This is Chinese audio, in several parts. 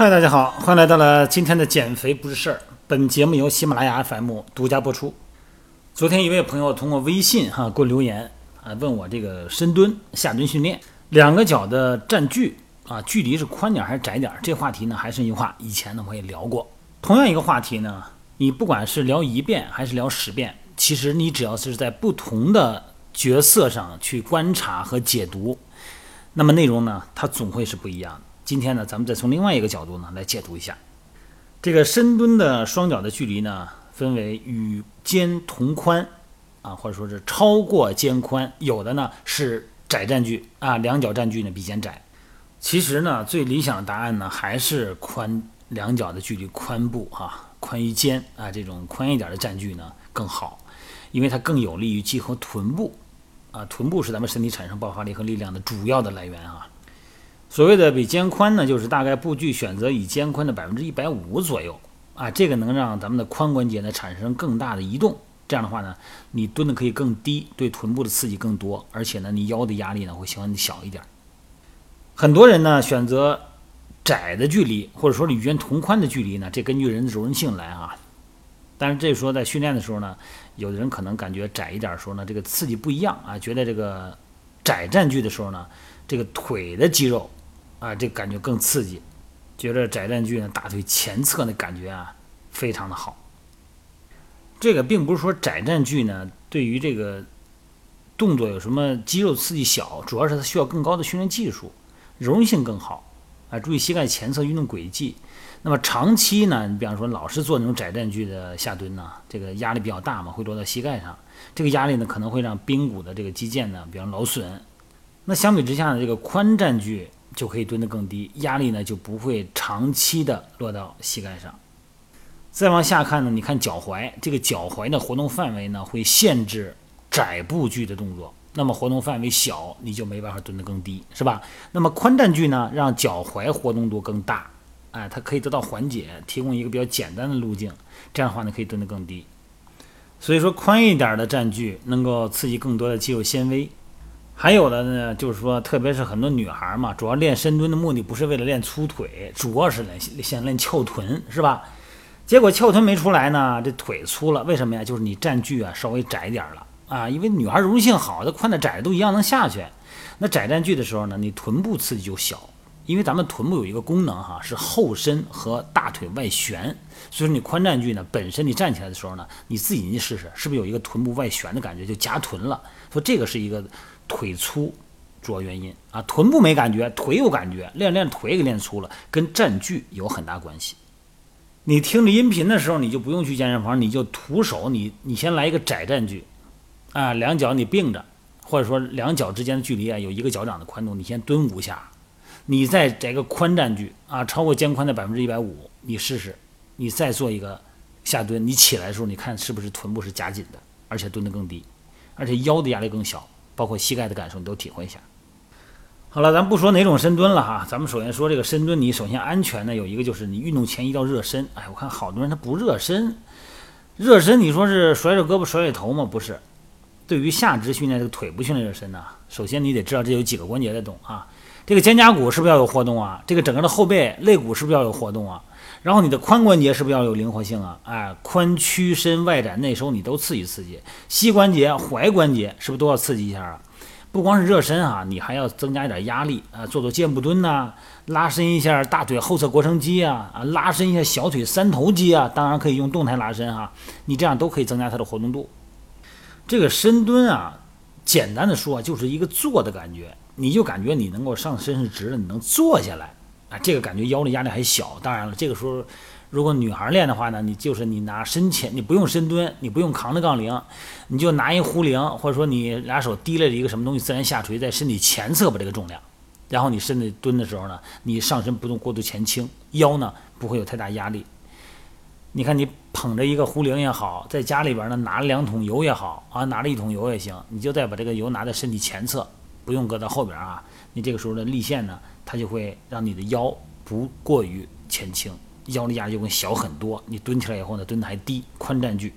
嗨，大家好，欢迎来到了今天的减肥不是事儿。本节目由喜马拉雅 FM 独家播出。昨天一位朋友通过微信哈给我留言啊，问我这个深蹲、下蹲训练，两个脚的站距啊，距离是宽点还是窄点？这话题呢，还是那句话，以前呢我也聊过。同样一个话题呢，你不管是聊一遍还是聊十遍，其实你只要是在不同的角色上去观察和解读，那么内容呢，它总会是不一样的。今天呢，咱们再从另外一个角度呢来解读一下这个深蹲的双脚的距离呢，分为与肩同宽啊，或者说是超过肩宽，有的呢是窄站距啊，两脚站距呢比肩窄。其实呢，最理想的答案呢还是宽两脚的距离宽部哈，宽于肩啊，这种宽一点的站距呢更好，因为它更有利于激活臀部啊，臀部是咱们身体产生爆发力和力量的主要的来源啊。所谓的比肩宽呢，就是大概步距选择以肩宽的百分之一百五左右啊，这个能让咱们的髋关节呢产生更大的移动，这样的话呢，你蹲的可以更低，对臀部的刺激更多，而且呢，你腰的压力呢会相对小一点。很多人呢选择窄的距离，或者说与肩同宽的距离呢，这根据人的柔韧性来啊。但是这时候在训练的时候呢，有的人可能感觉窄一点的时候呢，这个刺激不一样啊，觉得这个窄站距的时候呢，这个腿的肌肉。啊，这感觉更刺激，觉得窄站距呢，大腿前侧的感觉啊，非常的好。这个并不是说窄站距呢，对于这个动作有什么肌肉刺激小，主要是它需要更高的训练技术，柔韧性更好啊。注意膝盖前侧运动轨迹。那么长期呢，你比方说老是做那种窄站距的下蹲呢，这个压力比较大嘛，会落到膝盖上，这个压力呢可能会让髌骨的这个肌腱呢，比方劳损。那相比之下呢，这个宽站距。就可以蹲得更低，压力呢就不会长期的落到膝盖上。再往下看呢，你看脚踝，这个脚踝的活动范围呢会限制窄步距的动作，那么活动范围小，你就没办法蹲得更低，是吧？那么宽站距呢，让脚踝活动度更大，哎，它可以得到缓解，提供一个比较简单的路径，这样的话呢可以蹲得更低。所以说宽一点的站距能够刺激更多的肌肉纤维。还有的呢，就是说，特别是很多女孩嘛，主要练深蹲的目的不是为了练粗腿，主要是练先练翘臀，是吧？结果翘臀没出来呢，这腿粗了，为什么呀？就是你站距啊稍微窄点了啊，因为女孩柔韧性好，她宽的窄的都一样能下去。那窄站距的时候呢，你臀部刺激就小，因为咱们臀部有一个功能哈，是后伸和大腿外旋，所以说你宽站距呢，本身你站起来的时候呢，你自己你试试，是不是有一个臀部外旋的感觉，就夹臀了？说这个是一个。腿粗，主要原因啊，臀部没感觉，腿有感觉，练练腿给练粗了，跟站距有很大关系。你听着音频的时候，你就不用去健身房，你就徒手，你你先来一个窄站距，啊，两脚你并着，或者说两脚之间的距离啊有一个脚掌的宽度，你先蹲五下，你再这个宽站距啊，超过肩宽的百分之一百五，你试试，你再做一个下蹲，你起来的时候，你看是不是臀部是夹紧的，而且蹲得更低，而且腰的压力更小。包括膝盖的感受，你都体会一下。好了，咱不说哪种深蹲了哈，咱们首先说这个深蹲，你首先安全呢，有一个就是你运动前一定要热身。哎，我看好多人他不热身，热身你说是甩甩胳膊甩甩头吗？不是。对于下肢训练这个腿部训练热身呢，首先你得知道这有几个关节在动啊，这个肩胛骨是不是要有活动啊？这个整个的后背肋骨是不是要有活动啊？然后你的髋关节是不是要有灵活性啊？哎，髋屈伸外展内收你都刺激刺激，膝关节、踝关节是不是都要刺激一下啊？不光是热身啊，你还要增加一点压力啊，做做箭步蹲呐，拉伸一下大腿后侧腘绳肌啊，啊，拉伸一下小腿三头肌啊，当然可以用动态拉伸哈，你这样都可以增加它的活动度。这个深蹲啊，简单的说就是一个坐的感觉，你就感觉你能够上身是直的，你能坐下来。啊，这个感觉腰的压力还小。当然了，这个时候如果女孩练的话呢，你就是你拿身前，你不用深蹲，你不用扛着杠铃，你就拿一壶铃，或者说你俩手提了一个什么东西自然下垂在身体前侧把这个重量，然后你身体蹲的时候呢，你上身不用过度前倾，腰呢不会有太大压力。你看你捧着一个壶铃也好，在家里边呢拿了两桶油也好啊，拿了一桶油也行，你就再把这个油拿在身体前侧，不用搁到后边啊。你这个时候的立线呢？它就会让你的腰不过于前倾，腰力压就会小很多。你蹲起来以后呢，蹲的还低，宽站距。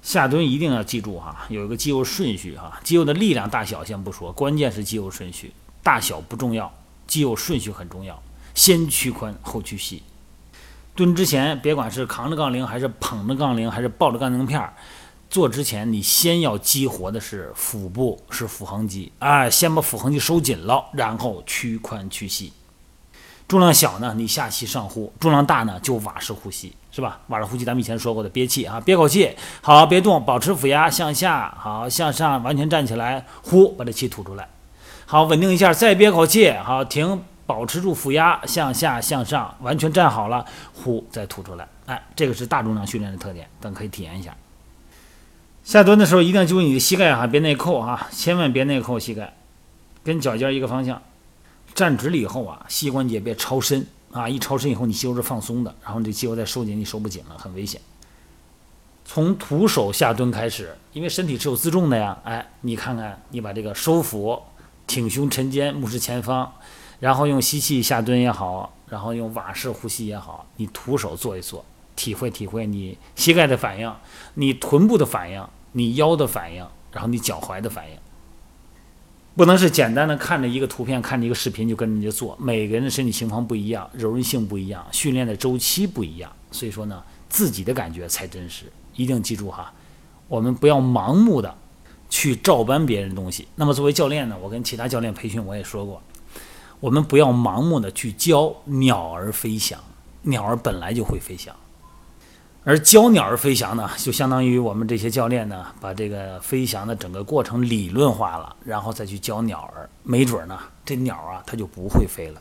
下蹲一定要记住哈，有一个肌肉顺序哈，肌肉的力量大小先不说，关键是肌肉顺序，大小不重要，肌肉顺序很重要。先屈髋后屈膝。蹲之前，别管是扛着杠铃，还是捧着杠铃，还是抱着杠铃片儿，做之前你先要激活的是腹部，是腹横肌啊，先把腹横肌收紧了，然后屈髋屈膝。重量小呢，你下吸上呼；重量大呢，就瓦式呼吸，是吧？瓦式呼吸咱们以前说过的，憋气啊，憋口气，好，别动，保持腹压向下，好，向上，完全站起来，呼，把这气吐出来，好，稳定一下，再憋口气，好，停。保持住腹压，向下向上，完全站好了，呼，再吐出来。哎，这个是大重量训练的特点，咱可以体验一下。下蹲的时候一定要注意你的膝盖哈，别内扣哈，千万别内扣膝盖，跟脚尖一个方向。站直了以后啊，膝关节别超伸啊，一超伸以后你肌肉是放松的，然后你这肌肉再收紧，你收不紧了，很危险。从徒手下蹲开始，因为身体是有自重的呀。哎，你看看，你把这个收腹，挺胸沉肩，目视前方。然后用吸气下蹲也好，然后用瓦式呼吸也好，你徒手做一做，体会体会你膝盖的反应，你臀部的反应，你腰的反应，然后你脚踝的反应。不能是简单的看着一个图片，看着一个视频就跟人家做。每个人的身体情况不一样，柔韧性不一样，训练的周期不一样，所以说呢，自己的感觉才真实。一定记住哈，我们不要盲目的去照搬别人的东西。那么作为教练呢，我跟其他教练培训我也说过。我们不要盲目的去教鸟儿飞翔，鸟儿本来就会飞翔，而教鸟儿飞翔呢，就相当于我们这些教练呢，把这个飞翔的整个过程理论化了，然后再去教鸟儿，没准呢，这鸟啊，它就不会飞了。